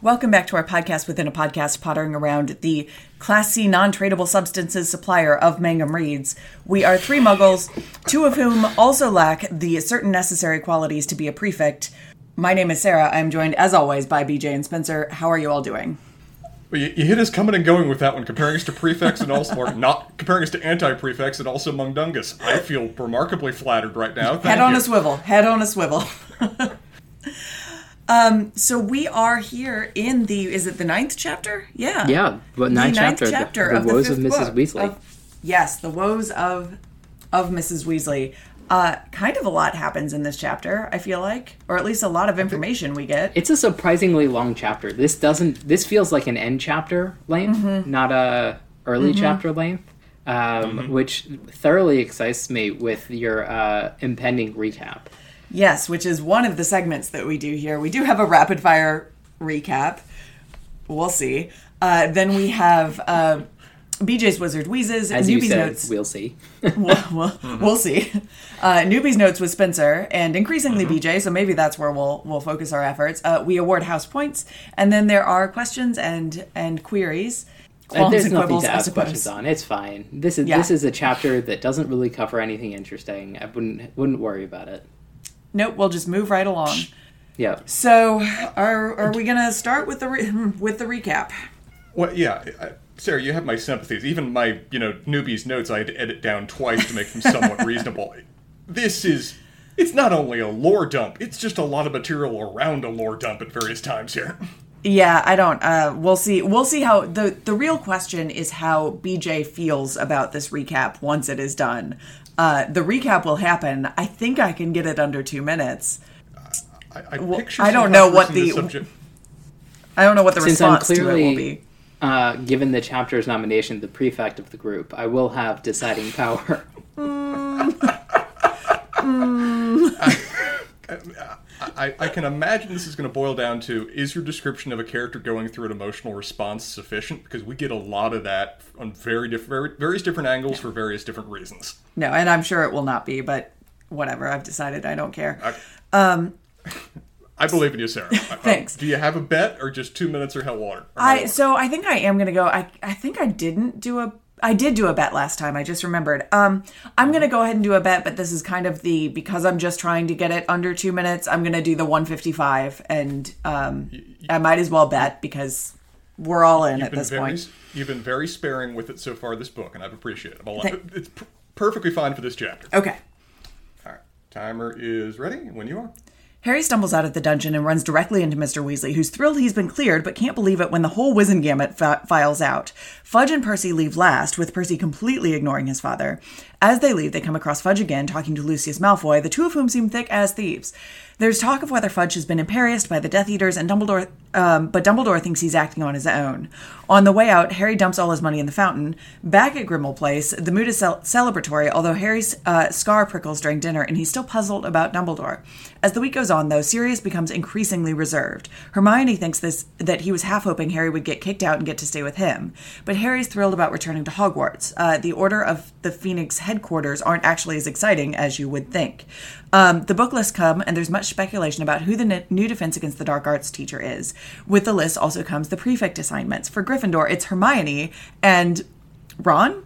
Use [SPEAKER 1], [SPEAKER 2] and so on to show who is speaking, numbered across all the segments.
[SPEAKER 1] Welcome back to our podcast within a podcast, pottering around the classy, non tradable substances supplier of Mangum Reads. We are three muggles, two of whom also lack the certain necessary qualities to be a prefect. My name is Sarah. I'm joined, as always, by BJ and Spencer. How are you all doing?
[SPEAKER 2] Well, you, you hit us coming and going with that one, comparing us to prefects and also, or not comparing us to anti-prefects and also Mundungus. I feel remarkably flattered right now. Thank
[SPEAKER 1] Head on
[SPEAKER 2] you.
[SPEAKER 1] a swivel. Head on a swivel. um, so we are here in the is it the ninth chapter? Yeah.
[SPEAKER 3] Yeah, but ninth
[SPEAKER 1] the ninth
[SPEAKER 3] chapter, the-
[SPEAKER 1] chapter
[SPEAKER 3] the
[SPEAKER 1] of
[SPEAKER 3] woes
[SPEAKER 1] the
[SPEAKER 3] of Mrs.
[SPEAKER 1] book
[SPEAKER 3] Weasley.
[SPEAKER 1] of- yes, the woes of of Mrs. Weasley. Uh, kind of a lot happens in this chapter. I feel like, or at least a lot of information we get.
[SPEAKER 3] It's a surprisingly long chapter. This doesn't. This feels like an end chapter length,
[SPEAKER 1] Mm-hmm.
[SPEAKER 3] not a early chapter length, um, which thoroughly excites me with your uh, impending recap.
[SPEAKER 1] Yes, which is one of the segments that we do here. We do have a rapid fire recap. We'll see. Uh, then we have uh, BJ's Wizard Wheezes,
[SPEAKER 3] As you
[SPEAKER 1] Newbie's
[SPEAKER 3] said,
[SPEAKER 1] Notes.
[SPEAKER 3] we'll see.
[SPEAKER 1] we'll, we'll, we'll see. Uh, newbies notes with Spencer, and increasingly
[SPEAKER 3] Mm-hmm.
[SPEAKER 1] BJ. So maybe that's where we'll we'll focus our efforts. Uh, we award house points, and then there are questions and and queries.
[SPEAKER 3] Uh, There's
[SPEAKER 1] and
[SPEAKER 3] nothing
[SPEAKER 1] quibbles,
[SPEAKER 3] to
[SPEAKER 1] I
[SPEAKER 3] ask questions on. It's fine. This is
[SPEAKER 1] Yeah.
[SPEAKER 3] this is a chapter that doesn't really cover anything interesting. I wouldn't wouldn't worry about it.
[SPEAKER 1] Nope, we'll just move right along.
[SPEAKER 3] Yeah.
[SPEAKER 1] So, are are we gonna start with the re- with the recap?
[SPEAKER 2] Well, yeah, I, Sarah, you have my sympathies. Even my, you know, newbie's notes I had to edit down twice to make them somewhat reasonable. This is. It's not only a lore dump, it's just a lot of material around a lore dump at various times here.
[SPEAKER 1] Yeah, I don't. Uh, we'll see. We'll see how the the real question is how BJ feels about this recap once it is done. Uh, the recap will happen. I think I can get it under two minutes.
[SPEAKER 2] I, I
[SPEAKER 1] Well, I don't know what the-
[SPEAKER 2] subject.
[SPEAKER 1] I don't know what the
[SPEAKER 3] Since I'm
[SPEAKER 1] response to it will be.
[SPEAKER 3] uh, given the chapter's nomination, the prefect of the group, I will have deciding power.
[SPEAKER 2] I, I can imagine this is going to boil down to is your description of a character going through an emotional response sufficient? Because we get a lot of that on very different, various different angles for various different reasons.
[SPEAKER 1] No, and I'm sure it will not be, but whatever. I've decided I don't care.
[SPEAKER 2] I um, believe in you, Sarah.
[SPEAKER 1] Thanks.
[SPEAKER 2] do you have a bet or just two minutes or hell water? Or
[SPEAKER 1] I so I think I am gonna go. I I think I didn't do a. I did do a bet last time. I just remembered. Um, I'm gonna go ahead and do a bet, but this is kind of the because I'm just trying to get it under two minutes. I'm gonna do the 155, and um, I might as well bet because we're all in at this
[SPEAKER 2] very,
[SPEAKER 1] point.
[SPEAKER 2] You've been very sparing with it so far this book, and I've appreciated it. Well, It's perfectly fine for this chapter.
[SPEAKER 1] Okay.
[SPEAKER 2] All right, timer is ready when you are.
[SPEAKER 1] Harry stumbles out of the dungeon and runs directly into Mr. Weasley, who's thrilled he's been cleared but can't believe it when the whole Wizengamot fi- files out. Fudge and Percy leave last, with Percy completely ignoring his father. As they leave, they come across Fudge again, talking to Lucius Malfoy, the two of whom seem thick as thieves. There's talk of whether Fudge has been imperioused by the Death Eaters, and Dumbledore, um, but Dumbledore thinks he's acting on his own. On the way out, Harry dumps all his money in the fountain. Back at Grimmauld Place, the mood is cel- celebratory, although Harry's uh, scar prickles during dinner, and he's still puzzled about Dumbledore. As the week goes on, though, Sirius becomes increasingly reserved. Hermione thinks this that he was half hoping Harry would get kicked out and get to stay with him, but Harry's thrilled about returning to Hogwarts. Uh, the Order of the Phoenix headquarters aren't actually as exciting as you would think. Um, the book lists come, and there's much speculation about who the new Defense Against the Dark Arts teacher is. With the list also comes the prefect assignments. For Gryffindor, it's Hermione and Ron.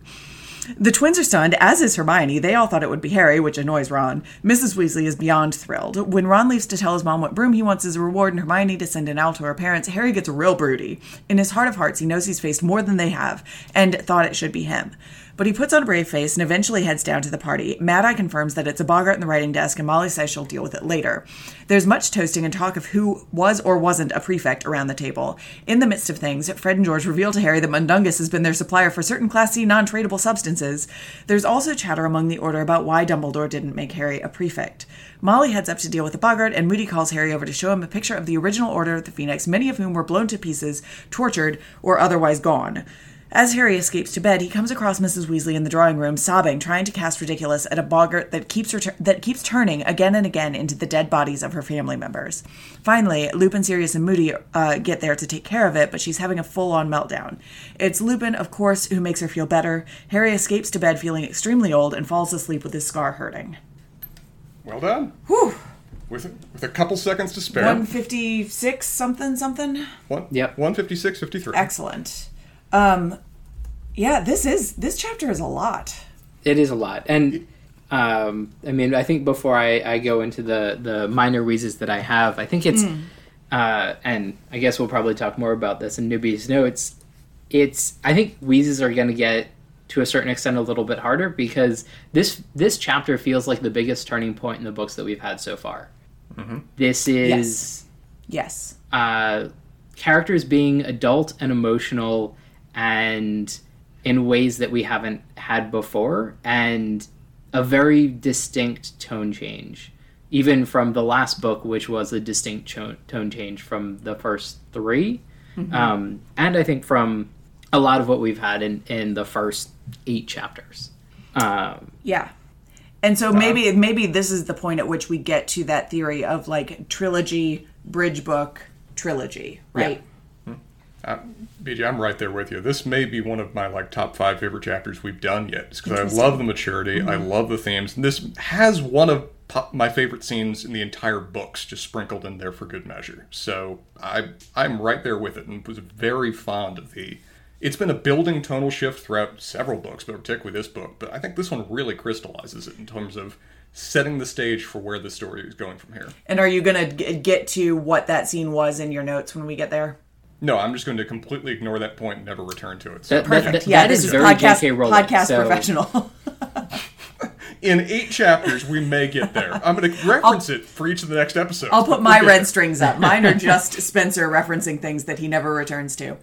[SPEAKER 1] The twins are stunned, as is Hermione. They all thought it would be Harry, which annoys Ron. Mrs. Weasley is beyond thrilled. When Ron leaves to tell his mom what broom he wants as a reward and Hermione to send an owl to her parents, Harry gets real broody. In his heart of hearts, he knows he's faced more than they have, and thought it should be him. But he puts on a brave face and eventually heads down to the party. Mad Eye confirms that it's a boggart in the writing desk, and Molly says she'll deal with it later. There's much toasting and talk of who was or wasn't a prefect around the table. In the midst of things, Fred and George reveal to Harry that Mundungus has been their supplier for certain Class C non tradable substances. There's also chatter among the Order about why Dumbledore didn't make Harry a prefect. Molly heads up to deal with the boggart, and Moody calls Harry over to show him a picture of the original Order of the Phoenix, many of whom were blown to pieces, tortured, or otherwise gone. As Harry escapes to bed, he comes across Mrs. Weasley in the drawing room, sobbing, trying to cast Riddikulus at a boggart that keeps retur- that keeps turning again and again into the dead bodies of her family members. Finally, Lupin, Sirius, and Moody uh, get there to take care of it, but she's having a full-on meltdown. It's Lupin, of course, who makes her feel better. Harry escapes to bed feeling extremely old and falls asleep with his scar hurting.
[SPEAKER 2] Well done.
[SPEAKER 1] Whew.
[SPEAKER 2] With with a couple seconds to spare.
[SPEAKER 1] One fifty-six something something.
[SPEAKER 2] One,
[SPEAKER 3] Yep.
[SPEAKER 2] 156, 53.
[SPEAKER 1] Excellent. Um, yeah, this is this chapter is a lot.
[SPEAKER 3] It is a lot, and um, I mean, I think before I, I go into the the minor wheezes that I have, I think it's, uh, and I guess we'll probably talk more about this in newbies notes. It's I think wheezes are going to get to a certain extent a little bit harder because this this chapter feels like the biggest turning point in the books that we've had so far. This is
[SPEAKER 1] Yes. Yes.
[SPEAKER 3] uh, characters being adult and emotional and in ways that we haven't had before and a very distinct tone change. Even from the last book which was a distinct cho- tone change from the first 3 um, and i think from a lot of what we've had in, in the first eight chapters. Um,
[SPEAKER 1] Yeah. And so maybe maybe this is the point at which we get to that theory of like trilogy, bridge book, trilogy, right?
[SPEAKER 2] Uh, BJ, I'm right there with you. This may be one of my like top five favorite chapters we've done yet, because I love the maturity, I love the themes. And this has one of my favorite scenes in the entire books, just sprinkled in there for good measure. So I I'm right there with it, and was very fond of the. It's been a building tonal shift throughout several books, but particularly this book. But I think this one really crystallizes it in terms of setting the stage for where the story is going from here.
[SPEAKER 1] And are you going to get to what that scene was in your notes when we get there?
[SPEAKER 2] No, I'm just going to completely ignore that point and never return to it. So
[SPEAKER 3] that, that,
[SPEAKER 1] Perfect.
[SPEAKER 3] that-
[SPEAKER 1] yeah,
[SPEAKER 3] that
[SPEAKER 1] this
[SPEAKER 3] is
[SPEAKER 1] is
[SPEAKER 3] very
[SPEAKER 1] podcast
[SPEAKER 3] J.K. Rowling.
[SPEAKER 1] podcast
[SPEAKER 3] so-
[SPEAKER 1] professional.
[SPEAKER 2] in eight chapters, we may get there. I'm going to reference it for each of the next episodes.
[SPEAKER 1] I'll put my red
[SPEAKER 2] there.
[SPEAKER 1] strings up. Mine are just Spencer referencing things that he never returns to.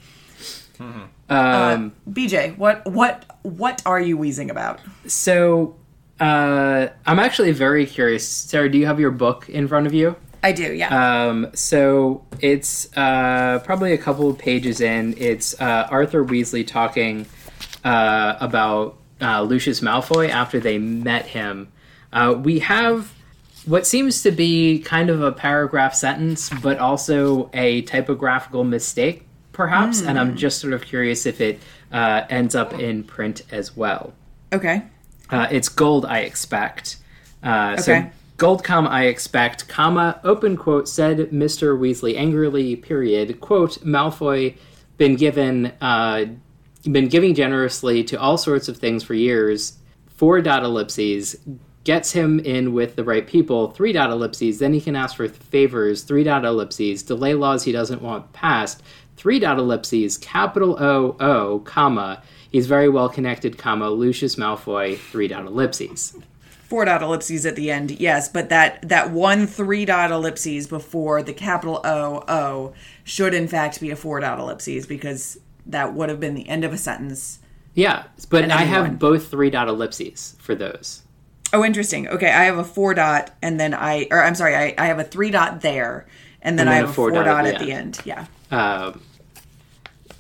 [SPEAKER 3] um,
[SPEAKER 1] BJ, what what what are you wheezing about?
[SPEAKER 3] So, uh, I'm actually very curious. Sarah, do you have your book in front of you?
[SPEAKER 1] I do, yeah.
[SPEAKER 3] Um, so it's uh, probably a couple of pages in. It's uh, Arthur Weasley talking uh, about uh, Lucius Malfoy after they met him. Uh, we have what seems to be kind of a paragraph sentence, but also a typographical mistake, perhaps. And I'm just sort of curious if it uh, ends up in print as well.
[SPEAKER 1] okay.
[SPEAKER 3] Uh, it's gold, I expect. Uh,
[SPEAKER 1] Okay.
[SPEAKER 3] So gold, comma, I expect, comma, open quote, said Mr. Weasley angrily, period, quote, Malfoy been given, uh, been giving generously to all sorts of things for years, four dot ellipses, gets him in with the right people, three dot ellipses, then he can ask for favors, three dot ellipses, delay laws he doesn't want passed, three dot ellipses, capital O O, comma, he's very well connected, comma, Lucius Malfoy, three dot ellipses.
[SPEAKER 1] Four dot ellipses at the end, yes, but that that one three dot ellipses before the capital O O should in fact be a four dot ellipses because that would have been the end of a sentence.
[SPEAKER 3] Yeah, but I have both three dot ellipses for those.
[SPEAKER 1] Oh, interesting. Okay, I have a four dot, and then I, or I'm sorry, I, I have a three dot there, and then,
[SPEAKER 3] And
[SPEAKER 1] I have a four, dot, at the end. Yeah.
[SPEAKER 3] Um,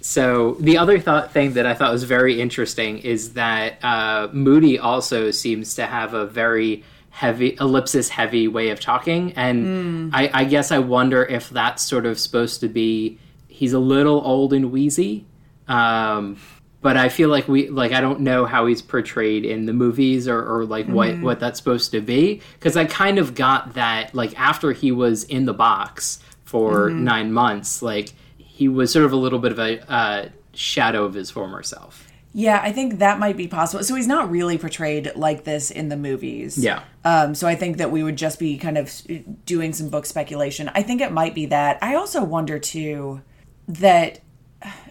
[SPEAKER 3] so the other thought thing that I thought was very interesting is that uh, Moody also seems to have a very heavy ellipsis heavy way of talking, and I, I guess I wonder if that's sort of supposed to be he's a little old and wheezy. Um, but I feel like we like I don't know how he's portrayed in the movies or, or like what what that's supposed to be. Because I kind of got that like after he was in the box for nine months like he was sort of a little bit of a uh, shadow of his former self.
[SPEAKER 1] Yeah, I think that might be possible. So he's not really portrayed like this in the movies.
[SPEAKER 3] Yeah.
[SPEAKER 1] Um, so I think that we would just be kind of doing some book speculation. I think it might be that. I also wonder too that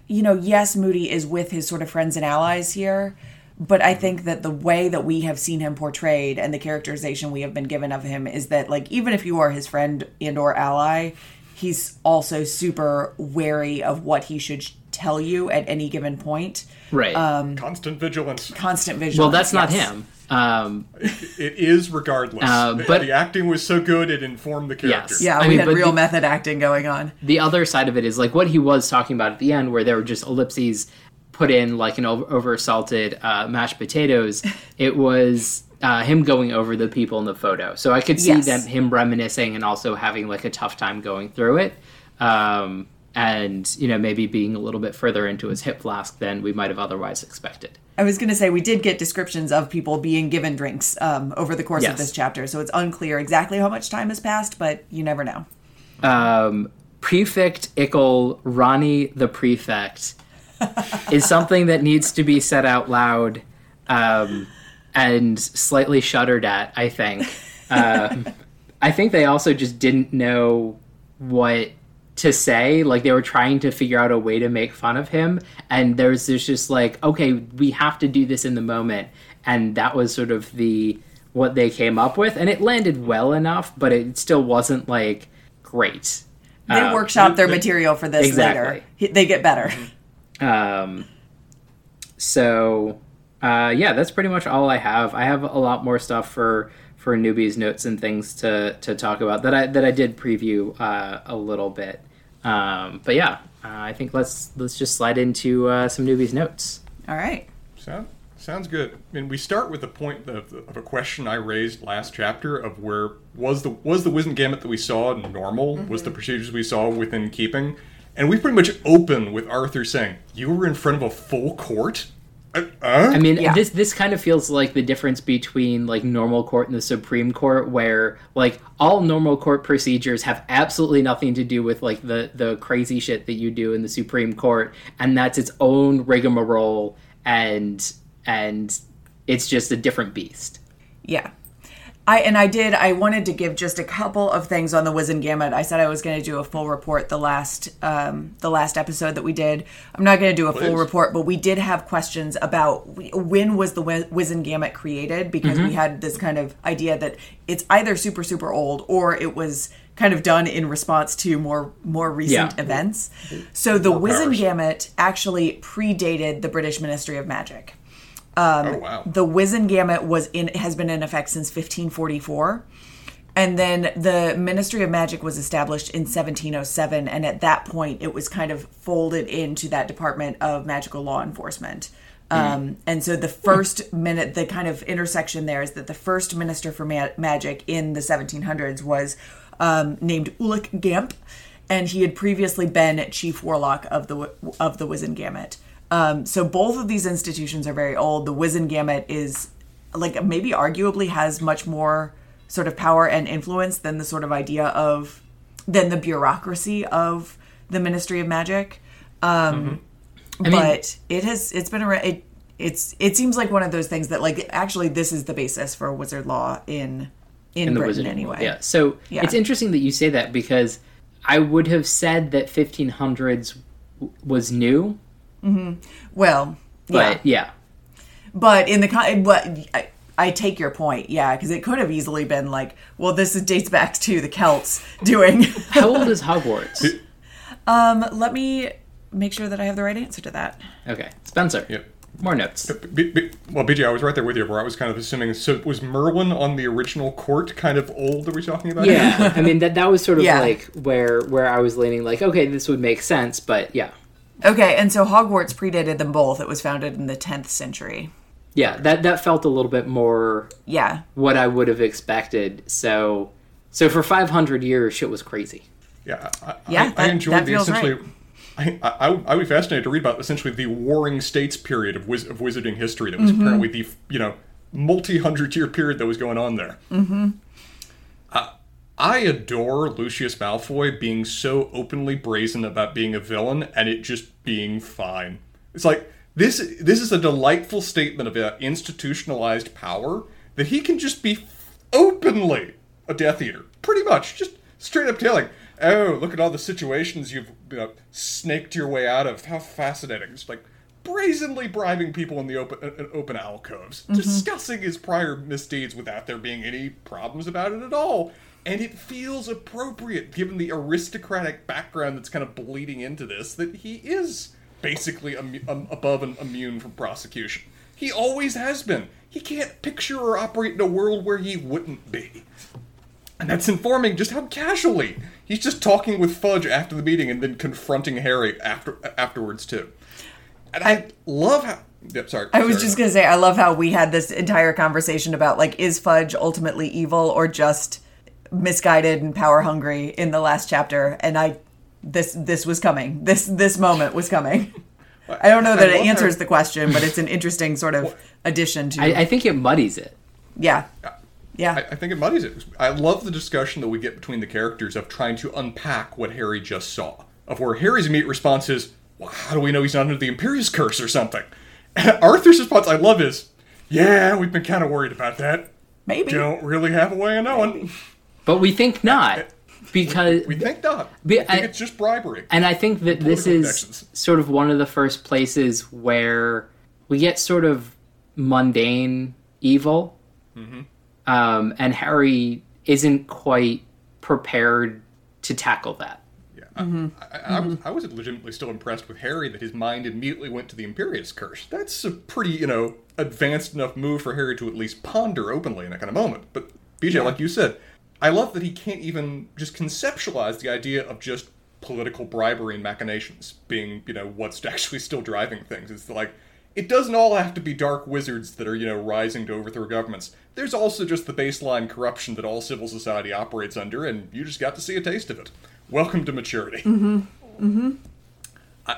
[SPEAKER 1] you know, yes, Moody is with his sort of friends and allies here, but I think that the way that we have seen him portrayed and the characterization we have been given of him is that like even if you are his friend and or ally, he's also super wary of what he should tell you at any given point.
[SPEAKER 3] Right.
[SPEAKER 2] Constant vigilance.
[SPEAKER 1] Constant vigilance.
[SPEAKER 3] well, that's not
[SPEAKER 1] yes.
[SPEAKER 3] him. Um,
[SPEAKER 2] It is regardless.
[SPEAKER 3] Uh, but-
[SPEAKER 2] the acting was so good it informed the character.
[SPEAKER 3] Yes.
[SPEAKER 1] Yeah,
[SPEAKER 3] I
[SPEAKER 1] we
[SPEAKER 3] mean,
[SPEAKER 1] had real
[SPEAKER 3] the-
[SPEAKER 1] method acting going on.
[SPEAKER 3] the other side of it is like what he was talking about at the end, where there were just ellipses put in like an over salted uh, mashed potatoes, it was uh, him going over the people in the photo. So I could see
[SPEAKER 1] Yes.
[SPEAKER 3] them him reminiscing and also having like a tough time going through it. Um, and you know maybe being a little bit further into his hip flask than we might have otherwise expected.
[SPEAKER 1] I was going to say we did get descriptions of people being given drinks um, over the course of this chapter, so it's unclear exactly how much time has passed, but you never know.
[SPEAKER 3] um, prefect Ickle, Ronnie the prefect, is something that needs to be said out loud um, and slightly shuddered at. I think. Um, I think they also just didn't know what to say. Like they were trying to figure out a way to make fun of him, and there's this just like, okay, we have to do this in the moment, and that was sort of the what they came up with, and it landed well enough, but it still wasn't like great.
[SPEAKER 1] They
[SPEAKER 3] Uh,
[SPEAKER 1] workshop their material for this
[SPEAKER 3] exactly.
[SPEAKER 1] later. They get better.
[SPEAKER 3] Um, so uh, yeah, that's pretty much all I have. I have a lot more stuff for for newbies notes and things to to talk about that I that I did preview uh, a little bit. Um, but yeah, uh, I think let's let's just slide into uh, some newbies notes.
[SPEAKER 1] All right.
[SPEAKER 2] Sound, sounds good. I mean, we start with the point of, of a question I raised last chapter of where was the was the Wizengamot that we saw normal? Was the procedures we saw within keeping? And we pretty much open with Arthur saying, "You were in front of a full court." Uh?
[SPEAKER 3] I mean,
[SPEAKER 1] Yeah.
[SPEAKER 3] this this kind of feels like the difference between like normal court and the Supreme Court, where like all normal court procedures have absolutely nothing to do with like the the crazy shit that you do in the Supreme Court, and that's its own rigmarole, and and it's just a different beast.
[SPEAKER 1] Yeah. I and I did I wanted to give just a couple of things on the Wizengamot. I said I was going to do a full report the last um the last episode that we did. I'm not going to do a full report, but we did have questions about when was the Wi- Wizengamot created because we had this kind of idea that it's either super super old or it was kind of done in response to more more recent
[SPEAKER 3] Yeah.
[SPEAKER 1] events. So the Wizen
[SPEAKER 2] powers.
[SPEAKER 1] Gamut actually predated the British Ministry of Magic.
[SPEAKER 2] Oh wow!
[SPEAKER 1] The Wizengamot was in has been in effect since 1544. And then the Ministry of Magic was established in 1707 and at that point it was kind of folded into that Department of Magical Law Enforcement. Um, and so the first minute, the kind of intersection there is that the first minister for ma- magic in the 1700s was um, named Ulick Gamp, and he had previously been chief warlock of the of the Wizengamot. Um, so both of these institutions are very old. The Wizengamot is like maybe arguably has much more sort of power and influence than the sort of idea of than the bureaucracy of the Ministry of Magic. Um,
[SPEAKER 3] I mean-
[SPEAKER 1] but it has it's been around. It, it's it seems like one of those things that like actually this is the basis for wizard law in in,
[SPEAKER 3] in the
[SPEAKER 1] Britain
[SPEAKER 3] Wizarding
[SPEAKER 1] anyway.
[SPEAKER 3] World. Yeah. So
[SPEAKER 1] Yeah.
[SPEAKER 3] it's interesting that you say that because I would have said that 1500s was new,
[SPEAKER 1] Well, yeah.
[SPEAKER 3] but yeah.
[SPEAKER 1] But in the con- what I, I take your point, yeah, because it could have easily been like, well, this is, dates back to the Celts doing.
[SPEAKER 3] How old is Hogwarts?
[SPEAKER 1] um, let me make sure that I have the right answer to that.
[SPEAKER 3] Okay, Spencer.
[SPEAKER 2] Yep.
[SPEAKER 3] More notes.
[SPEAKER 2] B- B- well, BJ, I was right there with you, where I was kind of assuming. So, was Merlin on the original court kind of old? Are we talking about?
[SPEAKER 3] Yeah, I mean that that was sort of
[SPEAKER 1] Yeah.
[SPEAKER 3] like where where I was leaning. Like, okay, this would make sense, but yeah,
[SPEAKER 1] Okay, and so Hogwarts predated them both. It was founded in the 10th century.
[SPEAKER 3] yeah, that that felt a little bit more
[SPEAKER 1] Yeah.
[SPEAKER 3] what I would have expected. So, so for 500 years, shit was crazy.
[SPEAKER 2] Yeah, I,
[SPEAKER 1] Yeah,
[SPEAKER 2] I, I enjoyed
[SPEAKER 1] that
[SPEAKER 2] the
[SPEAKER 1] feels
[SPEAKER 2] essentially.
[SPEAKER 1] right.
[SPEAKER 2] I, I, I would be fascinated to read about essentially the Warring States period of, wiz- of wizarding history that was
[SPEAKER 1] Mm-hmm.
[SPEAKER 2] apparently the you know multi hundred year period that was going on there. Mm-hmm. I adore Lucius Malfoy being so openly brazen about being a villain and it just being fine. It's like this. This is a delightful statement of institutionalized power that he can just be openly a Death Eater, pretty much, just straight up telling, "Oh, look at all the situations you've you know, snaked your way out of. How fascinating!" It's like brazenly bribing people in the open open alcoves, discussing his prior misdeeds without there being any problems about it at all. And it feels appropriate, given the aristocratic background that's kind of bleeding into this, that he is basically um, above and immune from prosecution. He always has been. He can't picture or operate in a world where he wouldn't be. And that's informing just how casually he's just talking with Fudge after the meeting and then confronting Harry after afterwards too. And I, love how. Yep, sorry.
[SPEAKER 1] I was
[SPEAKER 2] sorry.
[SPEAKER 1] just gonna say, I love how we had this entire conversation about like, is Fudge ultimately evil or just misguided and power hungry in the last chapter? And I, this this was coming. This this moment was coming. I don't know that it answers
[SPEAKER 2] how-
[SPEAKER 1] the question, but it's an interesting sort of addition to.
[SPEAKER 3] I, I think it muddies it.
[SPEAKER 1] yeah, yeah,
[SPEAKER 2] I, I think it muddies it. I love the discussion that we get between the characters of trying to unpack what Harry just saw. Of where Harry's immediate response is, well, how do we know he's not under the Imperius Curse or something? And Arthur's response, I love, is, yeah, we've been kind of worried about that.
[SPEAKER 1] maybe.
[SPEAKER 2] Don't really have a way of knowing.
[SPEAKER 3] But we think not. Because
[SPEAKER 2] We think not.
[SPEAKER 3] Be-
[SPEAKER 2] we think
[SPEAKER 3] I-
[SPEAKER 2] it's just bribery.
[SPEAKER 3] And I think that this is sort of one of the first places where we get sort of mundane evil.
[SPEAKER 2] Mm-hmm.
[SPEAKER 3] Um, and Harry isn't quite prepared to tackle that.
[SPEAKER 2] Yeah, I, mm-hmm. I, I, was, mm-hmm. I was legitimately still impressed with Harry that his mind immediately went to the Imperius Curse. That's a pretty, you know, advanced enough move for Harry to at least ponder openly in that kind of moment. But BJ, like you said, I love that he can't even just conceptualize the idea of just political bribery and machinations being, you know, what's actually still driving things. It's like it doesn't all have to be dark wizards that are, you know, rising to overthrow governments. There's also just the baseline corruption that all civil society operates under, and you just got to see a taste of it. Welcome to maturity. Mm-hmm. Mm-hmm. I,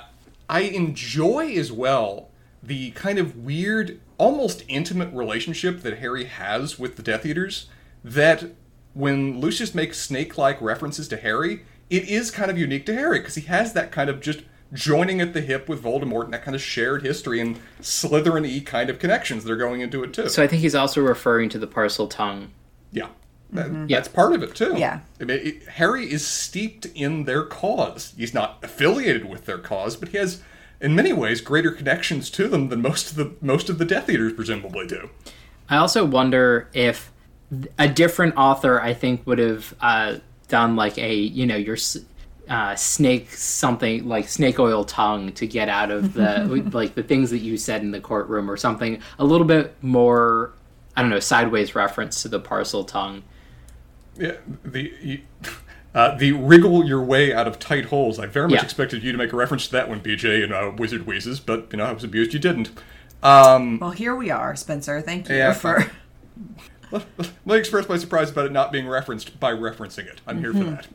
[SPEAKER 2] I enjoy as well the kind of weird, almost intimate relationship that Harry has with the Death Eaters. That when Lucius makes snake-like references to Harry, it is kind of unique to Harry because he has that kind of just joining at the hip with Voldemort and that kind of shared history and Slytherin-y kind of connections that are going into it too.
[SPEAKER 3] So I think he's also referring to the Parseltongue.
[SPEAKER 2] Yeah. That- That's part of it too.
[SPEAKER 1] Yeah.
[SPEAKER 2] I mean, it, Harry is steeped in their cause. He's not affiliated with their cause, but he has, in many ways, greater connections to them than most of the most of the Death Eaters presumably do.
[SPEAKER 3] I also wonder if a different author, I think, would have uh, done like a you know your uh, snake something like snake oil tongue to get out of the like the things that you said in the courtroom or something a little bit more I don't know sideways reference to the parcel tongue.
[SPEAKER 2] Yeah. The. you- Uh, the wriggle your way out of tight holes. I very much
[SPEAKER 3] Yeah.
[SPEAKER 2] expected you to make a reference to that one, BJ, in uh, Wizard Wheezes, but you know I was abused. You didn't. Um,
[SPEAKER 1] Well, here we are, Spencer. Thank you
[SPEAKER 2] Yeah,
[SPEAKER 1] for.
[SPEAKER 2] let me express my surprise about it not being referenced by referencing it. I'm here for that.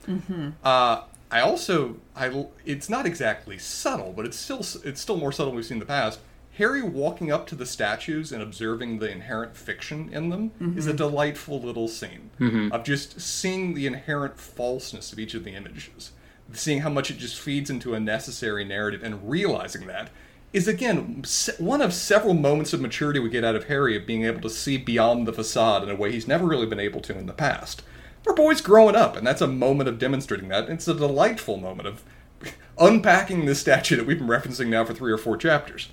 [SPEAKER 2] Uh, I also, I, it's not exactly subtle, but it's still, it's still more subtle than we've seen in the past. Harry walking up to the statues and observing the inherent fiction in them is a mm-hmm. delightful little scene mm-hmm. of just seeing the inherent falseness of each of the images, seeing how much it just feeds into a necessary narrative, and realizing that is again one of several moments of maturity we get out of Harry of being able to see beyond the facade in a way he's never really been able to in the past. Our boy's growing up, and that's a moment of demonstrating that. It's a delightful moment of unpacking this statue that we've been referencing now for three or four chapters.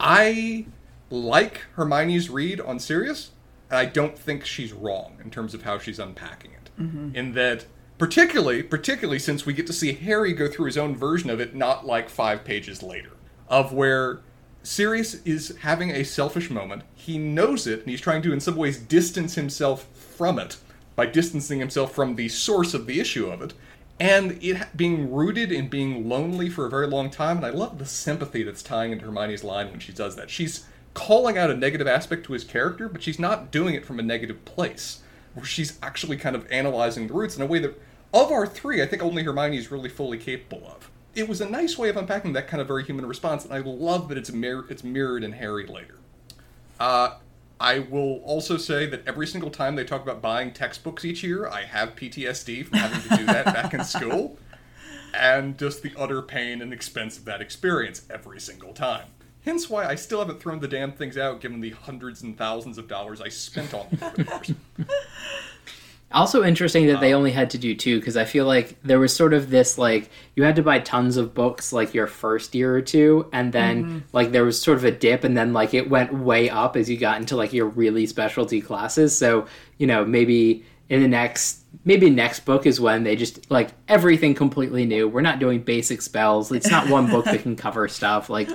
[SPEAKER 2] I like Hermione's read on Sirius, and I don't think she's wrong in terms of how she's unpacking it. Mm-hmm. In that, particularly, particularly since we get to see Harry go through his own version of it, not like five pages later, of where Sirius is having a selfish moment. He knows it, and he's trying to, in some ways, distance himself from it by distancing himself from the source of the issue of it and it being rooted in being lonely for a very long time. And I love the sympathy that's tying into Hermione's line when she does that. She's calling out a negative aspect to his character, but she's not doing it from a negative place. Where she's actually kind of analyzing the roots in a way that, of our three, I think only Hermione is really fully capable of. It was a nice way of unpacking that kind of very human response, and I love that it's mir- it's mirrored in Harry later. Uh, I will also say that every single time they talk about buying textbooks each year, I have PTSD from having to do that back in school, and just the utter pain and expense of that experience every single time. Hence why I still haven't thrown the damn things out, given the hundreds and thousands of dollars I spent on them.
[SPEAKER 3] Also interesting that they only had to do two because I feel like there was sort of this like you had to buy tons of books like your first year or two, and then mm-hmm. like there was sort of a dip, and then like it went way up as you got into like your really specialty classes. So you know maybe in the next maybe next book is when they just like everything completely new. We're not doing basic spells. It's not one book that can cover stuff like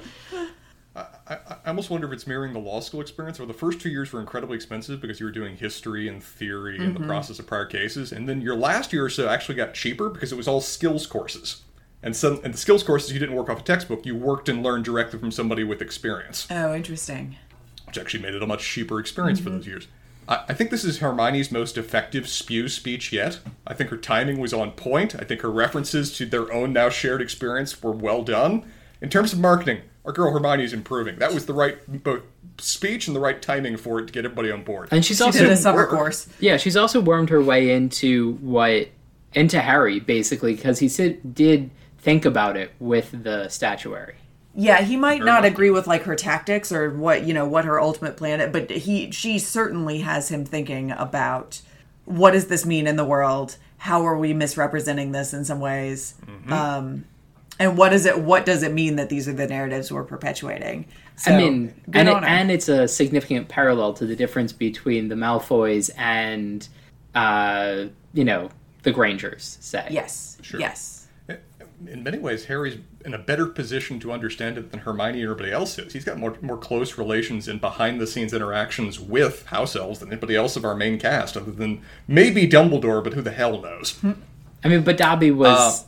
[SPEAKER 2] I, I almost wonder if it's mirroring the law school experience, where the first two years were incredibly expensive because you were doing history and theory and the mm-hmm. process of prior cases, and then your last year or so actually got cheaper because it was all skills courses, And some and the skills courses you didn't work off a textbook, you worked and learned directly from somebody with experience,
[SPEAKER 1] Oh, interesting.
[SPEAKER 2] which actually made it a much cheaper experience for mm-hmm. those years. I, I think this is Hermione's most effective spew speech yet. I think her timing was on point. I think her references to their own now shared experience were well done. In terms of marketing, our girl Hermione is improving. That was the right both speech and the right timing for it to get everybody on board.
[SPEAKER 3] And she's
[SPEAKER 1] She
[SPEAKER 3] also
[SPEAKER 1] did a summer
[SPEAKER 2] work.
[SPEAKER 1] course.
[SPEAKER 3] Yeah, she's also wormed her way into what into Harry basically because he said, did think about it with the statuary.
[SPEAKER 1] Yeah, he might
[SPEAKER 2] Very
[SPEAKER 1] not
[SPEAKER 2] much.
[SPEAKER 1] agree with like her tactics or what you know what her ultimate plan, but he she certainly has him thinking about what does this mean in the world? How are we misrepresenting this in some ways?
[SPEAKER 2] Mm-hmm.
[SPEAKER 1] Um, and what is it? What does it mean that these are the narratives we're perpetuating? So,
[SPEAKER 3] I mean,
[SPEAKER 1] good
[SPEAKER 3] and it,
[SPEAKER 1] on
[SPEAKER 3] and it's a significant parallel to the difference between the Malfoys and, uh, you know, the Grangers. Say
[SPEAKER 1] yes,
[SPEAKER 2] Sure.
[SPEAKER 1] yes,
[SPEAKER 2] in many ways, Harry's in a better position to understand it than Hermione or anybody else is. He's got more more close relations and behind the scenes interactions with house elves than anybody else of our main cast, other than maybe Dumbledore, but who the hell knows?
[SPEAKER 3] I mean, but Dobby was.
[SPEAKER 2] Uh,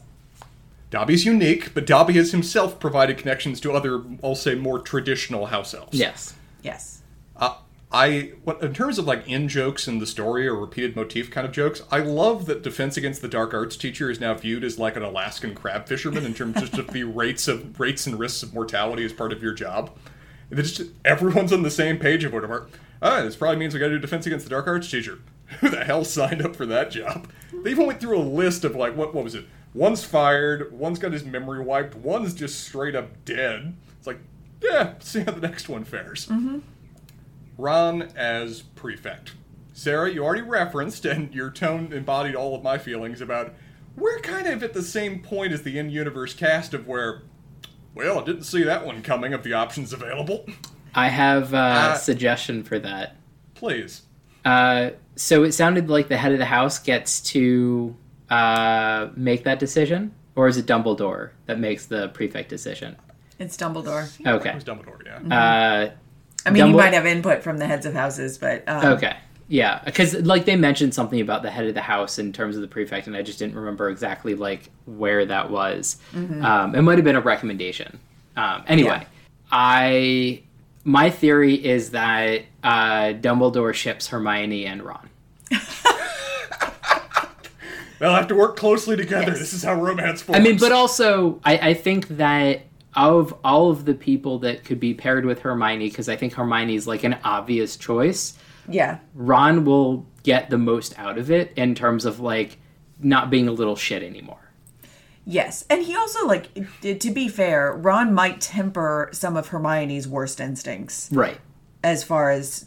[SPEAKER 2] Dobby's unique, but Dobby has himself provided connections to other, I'll say, more traditional house elves.
[SPEAKER 3] yes.
[SPEAKER 1] yes.
[SPEAKER 2] Uh, I, what, in terms of like in jokes in the story or repeated motif kind of jokes, I love that Defense Against the Dark Arts teacher is now viewed as like an Alaskan crab fisherman in terms just of the rates of rates and risks of mortality as part of your job. And it's just everyone's on the same page of whatever. Ah, this probably means we got to do Defense Against the Dark Arts teacher. Who the hell signed up for that job? They even went through a list of like what what was it? One's fired, one's got his memory wiped, one's just straight up dead. It's like, yeah, see how the next one fares. Ron as prefect. Sarah, you already referenced, and your tone embodied all of my feelings about we're kind of at the same point as the in universe cast of where, well, I didn't see that one coming of the options available.
[SPEAKER 3] I have uh,
[SPEAKER 2] Uh,
[SPEAKER 3] a suggestion for that.
[SPEAKER 2] Please.
[SPEAKER 3] Uh, so it sounded like the head of the house gets to uh, make that decision, or is it Dumbledore that makes the prefect decision?
[SPEAKER 1] It's Dumbledore. Okay.
[SPEAKER 2] It
[SPEAKER 3] Okay.
[SPEAKER 2] was Dumbledore, yeah.
[SPEAKER 3] Uh,
[SPEAKER 1] I mean, he
[SPEAKER 3] Dumbledore-
[SPEAKER 1] might have input from the heads of houses, but um,
[SPEAKER 3] okay. Yeah, because like they mentioned something about the head of the house in terms of the prefect, and I just didn't remember exactly like where that was. Um, it might have been a recommendation. Um, anyway,
[SPEAKER 1] Yeah.
[SPEAKER 3] I my theory is that uh, Dumbledore ships Hermione and Ron.
[SPEAKER 2] They'll have to work closely together.
[SPEAKER 1] Yes.
[SPEAKER 2] This is how romance forms.
[SPEAKER 3] I mean, but also, I, I think that of all of the people that could be paired with Hermione, because I think Hermione is like an obvious choice,
[SPEAKER 1] yeah,
[SPEAKER 3] Ron will get the most out of it in terms of like not being a little shit anymore.
[SPEAKER 1] Yes, and he also like to be fair, Ron might temper some of Hermione's worst instincts
[SPEAKER 3] Right.
[SPEAKER 1] as far as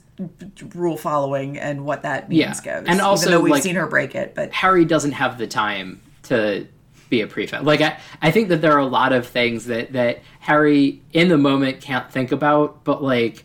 [SPEAKER 1] rule following and what that means
[SPEAKER 3] Yeah,
[SPEAKER 1] goes.
[SPEAKER 3] and also,
[SPEAKER 1] even though we've
[SPEAKER 3] like-
[SPEAKER 1] seen her break it, but
[SPEAKER 3] Harry doesn't have the time to be a prefect. Like I, I think that there are a lot of things that that Harry in the moment can't think about, but like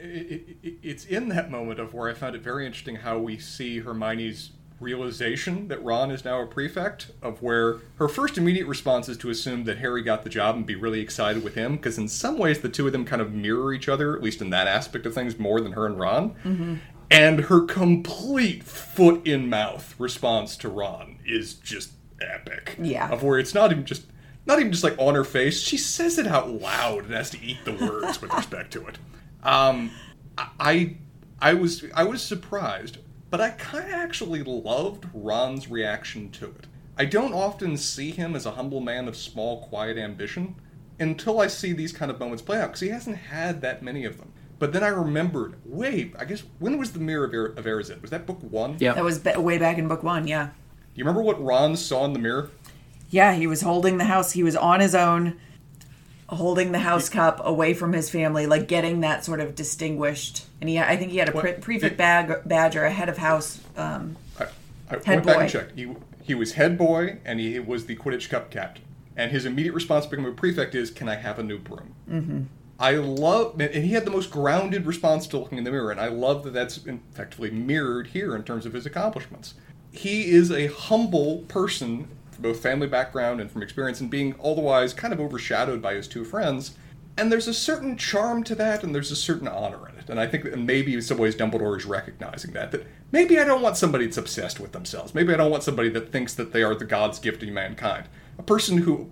[SPEAKER 2] it, it, it's in that moment of where I found it very interesting how we see Hermione's realization that Ron is now a prefect, of where her first immediate response is to assume that Harry got the job and be really excited with him, because in some ways the two of them kind of mirror each other, at least in that aspect of things, more than her and Ron. And her complete foot in mouth response to Ron is just epic.
[SPEAKER 1] Yeah.
[SPEAKER 2] Of where it's not even just not even just like on her face, she says it out loud and has to eat the words with respect to it. Um, I, I was, I was surprised, but I kind of actually loved Ron's reaction to it. I don't often see him as a humble man of small, quiet ambition until I see these kind of moments play out because he hasn't had that many of them. But then I remembered, wait, I guess when was the Mirror of, er- of Erised? Was that book one?
[SPEAKER 3] yeah.
[SPEAKER 1] that was ba- way back in book one. Yeah,
[SPEAKER 2] You remember what Ron saw in the mirror?
[SPEAKER 1] yeah, he was holding the house. He was on his own, holding the house cup away from his family, like getting that sort of distinguished. And he, I think he had a pre- prefect bag, badge or a head of house. Um,
[SPEAKER 2] I, I
[SPEAKER 1] Head
[SPEAKER 2] went back
[SPEAKER 1] boy.
[SPEAKER 2] and checked. He he was head boy and he was the Quidditch Cup captain. And his immediate response to becoming a prefect is, "Can I have a new broom?" Mm-hmm. I love, and he had the most grounded response to looking in the mirror, and I love that that's effectively mirrored here in terms of his accomplishments. He is a humble person, both family background and from experience, and being otherwise kind of overshadowed by his two friends. And there's a certain charm to that, and there's a certain honor in it. And I think that maybe in some ways Dumbledore is recognizing that. That maybe I don't want somebody that's obsessed with themselves. Maybe I don't want somebody that thinks that they are the God's gift to mankind. A person who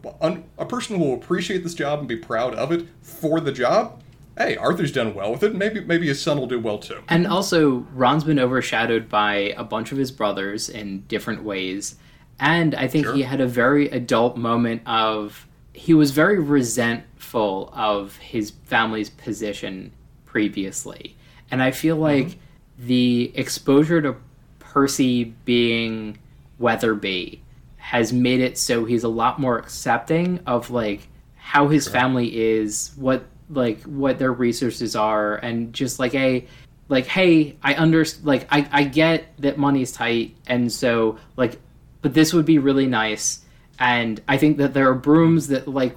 [SPEAKER 2] a person who will appreciate this job and be proud of it for the job. Hey, Arthur's done well with it. Maybe maybe his son will do well too.
[SPEAKER 3] And also, Ron's been overshadowed by a bunch of his brothers in different ways. And I think
[SPEAKER 2] Sure.
[SPEAKER 3] he had a very adult moment of he was very resentful of his family's position previously. And I feel mm-hmm. like the exposure to Percy being Weatherby has made it so he's a lot more accepting of like how his family is, what like what their resources are, and just like a like hey, I under like I I get that money's tight, and so like, but this would be really nice, and I think that there are brooms that like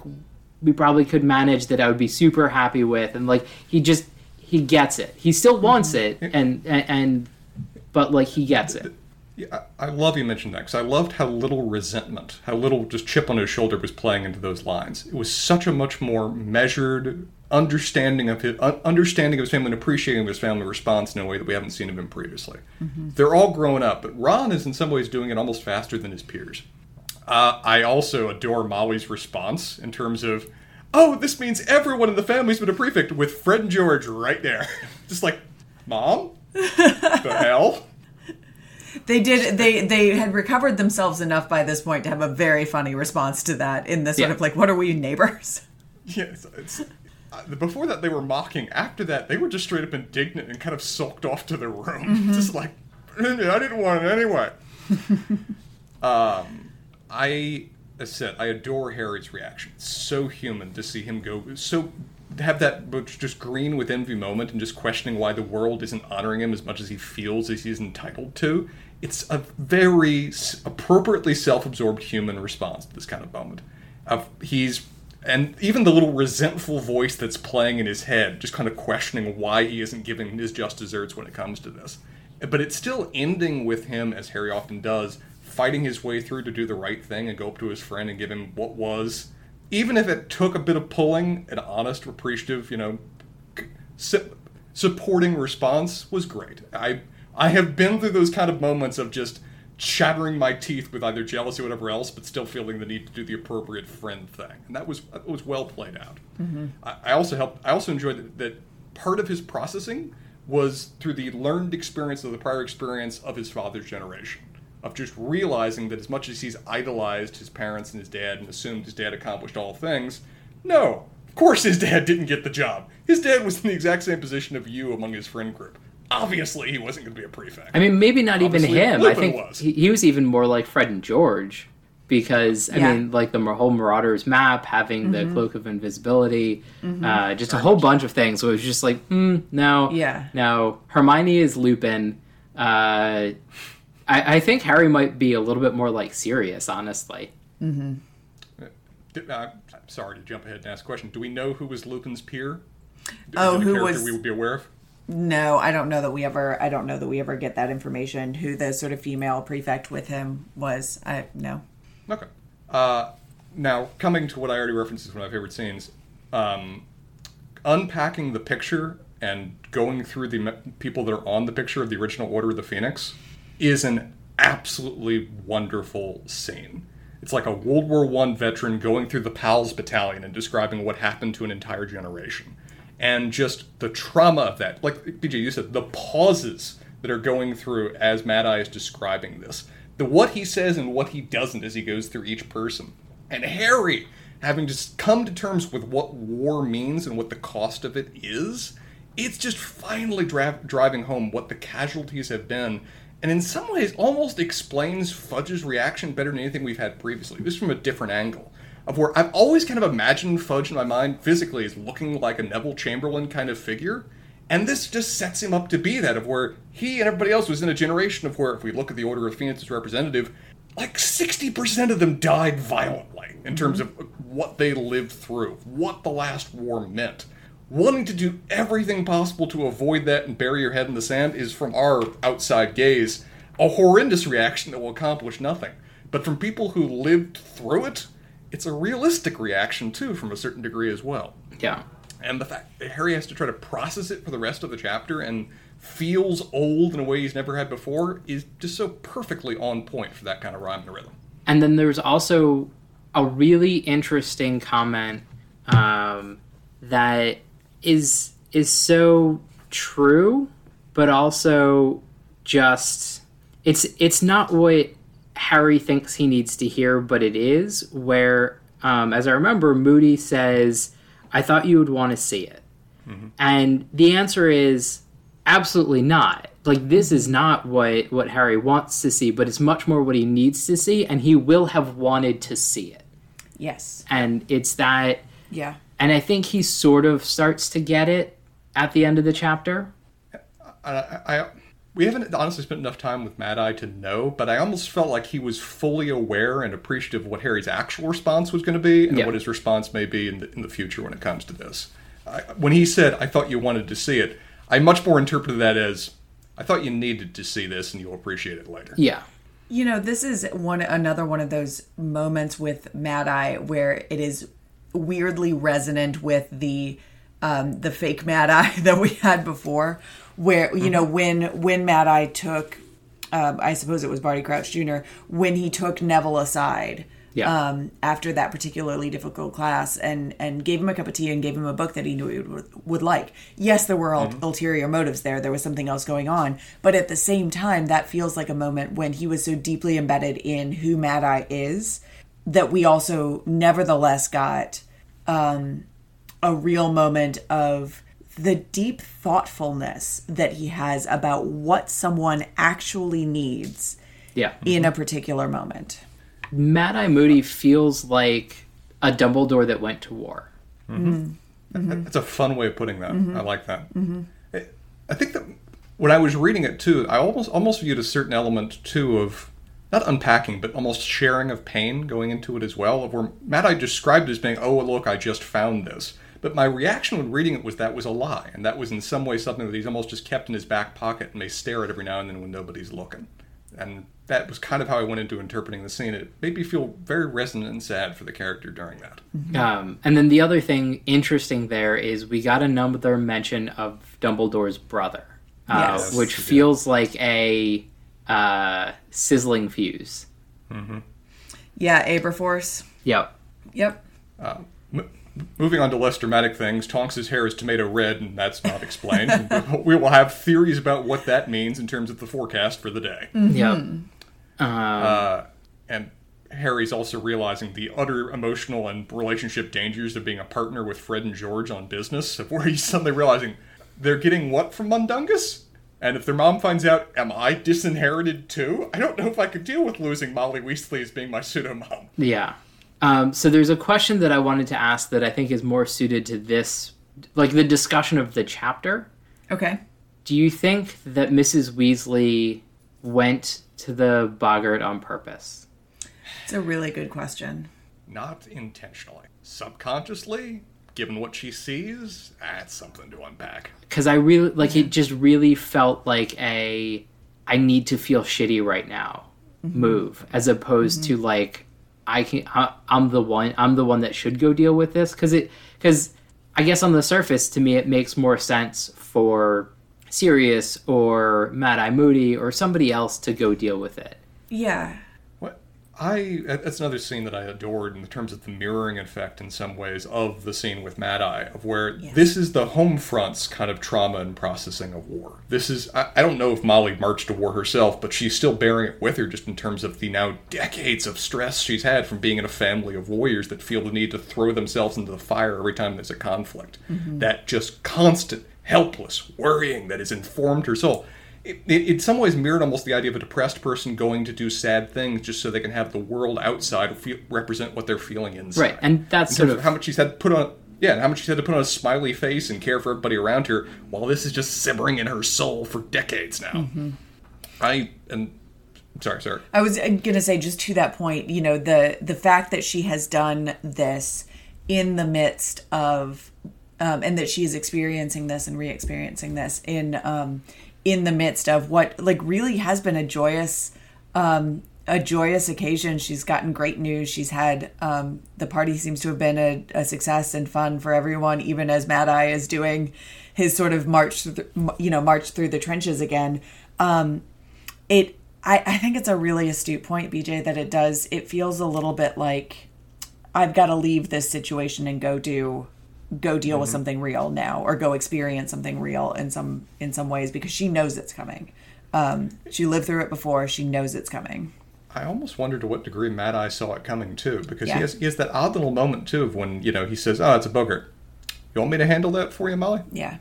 [SPEAKER 3] we probably could manage that I would be super happy with, and like he just he gets it. He still wants mm-hmm. it, and and, and but like he gets it.
[SPEAKER 2] Yeah, I I love you mentioned that because I loved how little resentment, how little just chip on his shoulder was playing into those lines. It was such a much more measured understanding of his un- understanding of his family and appreciating of his family response in a way that we haven't seen of him previously. They're all growing up, but Ron is in some ways doing it almost faster than his peers. Uh, I also adore Molly's response in terms of, oh, this means everyone in the family's been a prefect with Fred and George right there. Just like, Mom? the hell?
[SPEAKER 1] They did. They they had recovered themselves enough by this point to have a very funny response to that. In the sort
[SPEAKER 3] Yeah.
[SPEAKER 1] of like, "What are we neighbors?"
[SPEAKER 2] Yes, it's, uh, before that they were mocking. After that, they were just straight up indignant and kind of sulked off to their room, just like I didn't want it anyway. um, I, said, I adore Harry's reaction. It's so human to see him go so have that just green with envy moment and just questioning why the world isn't honoring him as much as he feels as he's entitled to. It's a very appropriately self-absorbed human response to this kind of moment. Of he's and even the little resentful voice that's playing in his head, just kind of questioning why he isn't giving his just desserts when it comes to this. But it's still ending with him, as Harry often does, fighting his way through to do the right thing and go up to his friend and give him what was, even if it took a bit of pulling, an honest, appreciative, you know, su- supporting response was great. I I have been through those kind of moments of just chattering my teeth with either jealousy or whatever else, but still feeling the need to do the appropriate friend thing, and that was that was well played out. Mm-hmm. I, I also helped. I also enjoyed that, that part of his processing was through the learned experience of the prior experience of his father's generation. Of just realizing that as much as he's idolized his parents and his dad and assumed his dad accomplished all things, no, of course his dad didn't get the job. His dad was in the exact same position of you among his friend group. Obviously, he wasn't going to be a prefect.
[SPEAKER 3] I mean, maybe not even
[SPEAKER 2] Obviously,
[SPEAKER 3] him. I
[SPEAKER 2] Lupin
[SPEAKER 3] think
[SPEAKER 2] was.
[SPEAKER 3] he, he was even more like Fred and George because I
[SPEAKER 1] Yeah.
[SPEAKER 3] mean, like the whole Marauders map, having the
[SPEAKER 1] Mm-hmm.
[SPEAKER 3] cloak of invisibility, uh, just a whole bunch of things. So it was just like, mm, no,
[SPEAKER 1] Yeah.
[SPEAKER 3] no. Hermione is Lupin. Uh, I, I think Harry might be a little bit more like Sirius, honestly.
[SPEAKER 2] D- uh, I'm sorry to jump ahead and ask a question. Do we know who was Lupin's peer? Is
[SPEAKER 1] Oh,
[SPEAKER 2] it
[SPEAKER 1] who
[SPEAKER 2] character
[SPEAKER 1] was-
[SPEAKER 2] we would be aware of?
[SPEAKER 1] No, I don't know that we ever. I don't know that we ever get that information. Who the sort of female prefect with him was? I no.
[SPEAKER 2] Okay. Uh, now, coming to what I already referenced as one of my favorite scenes, um, unpacking the picture and going through the me- people that are on the picture of the original Order of the Phoenix is an absolutely wonderful scene. It's like a World War One veteran going through the PALS battalion and describing what happened to an entire generation. And just the trauma of that. Like BJ, you said, the pauses that are going through as Mad Eye is describing this. The what he says and what he doesn't as he goes through each person. And Harry having just come to terms with what war means and what the cost of it is, it's just finally dra- driving home what the casualties have been and in some ways almost explains Fudge's reaction better than anything we've had previously. This from a different angle. Of where I've always kind of imagined Fudge in my mind physically as looking like a Neville Chamberlain kind of figure. And this just sets him up to be that, of where he and everybody else was in a generation of where, if we look at the Order of Phoenix's representative, like 60% of them died violently in mm-hmm. terms of what they lived through, what the last war meant. Wanting to do everything possible to avoid that and bury your head in the sand is from our outside gaze a horrendous reaction that will accomplish nothing. But from people who lived through it it's a realistic reaction too from a certain degree as well
[SPEAKER 3] Yeah.
[SPEAKER 2] and the fact that Harry has to try to process it for the rest of the chapter and feels old in a way he's never had before is just so perfectly on point for that kind of rhyme and rhythm.
[SPEAKER 3] And then there's also a really interesting comment um, that is is so true, but also just it's it's not what Harry thinks he needs to hear, but it is. Where, um, as I remember, Moody says, "I thought you would want to see it," and the answer is absolutely not. Like this is not what what Harry wants to see, but it's much more what he needs to see, and he will have wanted to see it.
[SPEAKER 1] Yes.
[SPEAKER 3] And it's that,
[SPEAKER 1] Yeah.
[SPEAKER 3] and I think he sort of starts to get it at the end of the chapter.
[SPEAKER 2] I, I, I we haven't honestly spent enough time with Mad Eye to know, but I almost felt like he was fully aware and appreciative of what Harry's actual response was going to be and
[SPEAKER 3] Yeah.
[SPEAKER 2] what his response may be in the, in the future when it comes to this. I, when he said, "I thought you wanted to see it," I much more interpreted that as, "I thought you needed to see this, and you'll appreciate it later."
[SPEAKER 3] Yeah.
[SPEAKER 1] You know, this is one another one of those moments with Mad Eye where it is weirdly resonant with the um, the fake Mad Eye that we had before, where you know when when Mad Eye took, um, I suppose it was Barty Crouch Jr. when he took Neville aside.
[SPEAKER 3] Yeah.
[SPEAKER 1] Um, after that particularly difficult class, and and gave him a cup of tea and gave him a book that he knew he would, would like. Yes, there were ul- ulterior motives there. There was something else going on, but at the same time, that feels like a moment when he was so deeply embedded in who Mad Eye is that we also nevertheless got um, a real moment of the deep thoughtfulness that he has about what someone actually needs
[SPEAKER 3] Yeah.
[SPEAKER 1] in a mm-hmm. particular moment.
[SPEAKER 3] Mad Eye Moody feels like a Dumbledore that went to war. Mm-hmm. Mm-hmm.
[SPEAKER 2] That's a fun way of putting that. I like that. I- I think that when I was reading it too, I almost almost viewed a certain element too of not unpacking, but almost sharing of pain going into it as well. Of where Mad Eye described it as being, "Oh, look, I just found this," but my reaction when reading it was that was a lie, and that was in some way something that he's almost just kept in his back pocket and may stare at every now and then when nobody's looking. And that was kind of how I went into interpreting the scene. It made me feel very resonant and sad for the character during that.
[SPEAKER 3] Um, and then the other thing interesting there is we got another mention of Dumbledore's brother, uh,
[SPEAKER 1] Yes.
[SPEAKER 3] which feels like a uh, sizzling fuse.
[SPEAKER 1] Yeah, Aberforth.
[SPEAKER 3] Yep.
[SPEAKER 1] Yep.
[SPEAKER 2] M- moving on to less dramatic things, Tonks's hair is tomato red, and that's not explained. We will have theories about what that means in terms of the forecast for the day.
[SPEAKER 3] Yep.
[SPEAKER 2] Uh, and Harry's also realizing the utter emotional and relationship dangers of being a partner with Fred and George on business, of where he's suddenly realizing they're getting what from Mundungus? And if their mom finds out, am I disinherited too? I don't know if I could deal with losing Molly Weasley as being my pseudo mom.
[SPEAKER 3] Yeah. Um, so there's a question that I wanted to ask that I think is more suited to this, like the discussion of the chapter.
[SPEAKER 1] Okay.
[SPEAKER 3] Do you think that Mrs. Weasley went to the boggart on purpose?
[SPEAKER 1] It's a really good question.
[SPEAKER 2] Not intentionally. Subconsciously, given what she sees, that's something to unpack.
[SPEAKER 3] Because I really like it. Just really felt like a I need to feel shitty right now move, as opposed to like I can I, I'm the one I'm the one that should go deal with this because it because I guess on the surface to me it makes more sense for Sirius or Mad Eye Moody or somebody else to go deal with it.
[SPEAKER 1] Yeah.
[SPEAKER 2] I that's another scene that I adored in terms of the mirroring effect in some ways of the scene with Mad Eye, of where this is the home front's kind of trauma and processing of war. This is I, I don't know if Molly marched to war herself, but she's still bearing it with her just in terms of the now decades of stress she's had from being in a family of warriors that feel the need to throw themselves into the fire every time there's a conflict. Mm-hmm. That just constant helpless worrying that has informed her soul. It, it, in some ways mirrored almost the idea of a depressed person going to do sad things just so they can have the world outside feel, represent what they're feeling inside.
[SPEAKER 3] Right, and that's
[SPEAKER 2] in
[SPEAKER 3] sort of
[SPEAKER 2] of how much she's had put on. Yeah, and how much she's had to put on a smiley face and care for everybody around her, while this is just simmering in her soul for decades now. I and sorry, sorry.
[SPEAKER 1] I was going to say just to that point, you know, the the fact that she has done this in the midst of um, and that she is experiencing this and re-experiencing this in um, in the midst of what like really has been a joyous um, a joyous occasion. She's gotten great news. She's had um, the party seems to have been a, a success and fun for everyone, even as Mad Eye is doing his sort of march, through, you know, march through the trenches again. Um, it, I, I think it's a really astute point, BJ, that it does. It feels a little bit like I've got to leave this situation and go do go deal with mm-hmm. something real now or go experience something real in some in some ways because she knows it's coming. Um, she lived through it before. She knows it's coming.
[SPEAKER 2] I almost wonder to what degree Mad Eye saw it coming too, because
[SPEAKER 1] Yeah.
[SPEAKER 2] he has he has that odd little moment too of when you know he says, "Oh, it's a boggart." You want me to handle that for you, Molly?
[SPEAKER 1] yeah.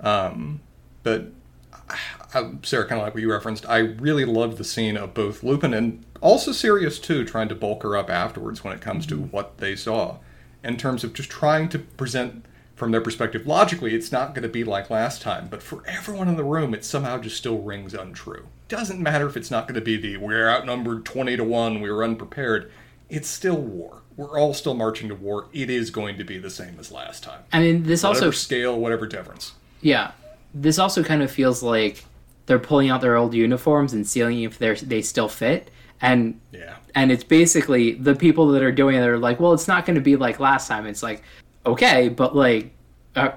[SPEAKER 2] Um, but uh, I, Sarah, kind of like what you referenced, I really loved the scene of both Lupin and also Sirius too, trying to bulk her up afterwards when it comes to mm-hmm. what they saw, in terms of just trying to present from their perspective logically. It's not going to be like last time, but for everyone in the room, it somehow just still rings untrue. Doesn't matter if it's not going to be the we're outnumbered twenty to one, we were unprepared. It's still war. We're all still marching to war. It is going to be the same as last time.
[SPEAKER 3] I mean, this
[SPEAKER 2] Whatever
[SPEAKER 3] also
[SPEAKER 2] scale, whatever difference.
[SPEAKER 3] Yeah, this also kind of feels like they're pulling out their old uniforms and seeing if they they still fit, and
[SPEAKER 2] Yeah.
[SPEAKER 3] And it's basically the people that are doing it are like, well, it's not going to be like last time. It's like, okay, but like, uh,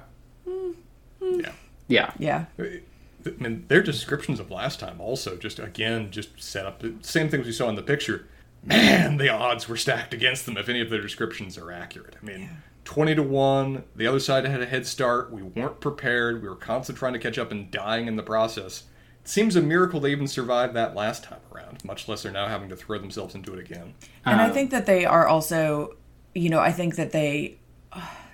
[SPEAKER 2] Yeah.
[SPEAKER 3] yeah,
[SPEAKER 1] yeah
[SPEAKER 2] I mean, their descriptions of last time also just again just set up the same things we saw in the picture. Man, the odds were stacked against them if any of their descriptions are accurate. I mean, twenty to one. The other side had a head start. We weren't prepared. We were constantly trying to catch up and dying in the process. It seems a miracle they even survived that last time around. Much less they're now having to throw themselves into it again.
[SPEAKER 1] and i think that they are also you know i think that they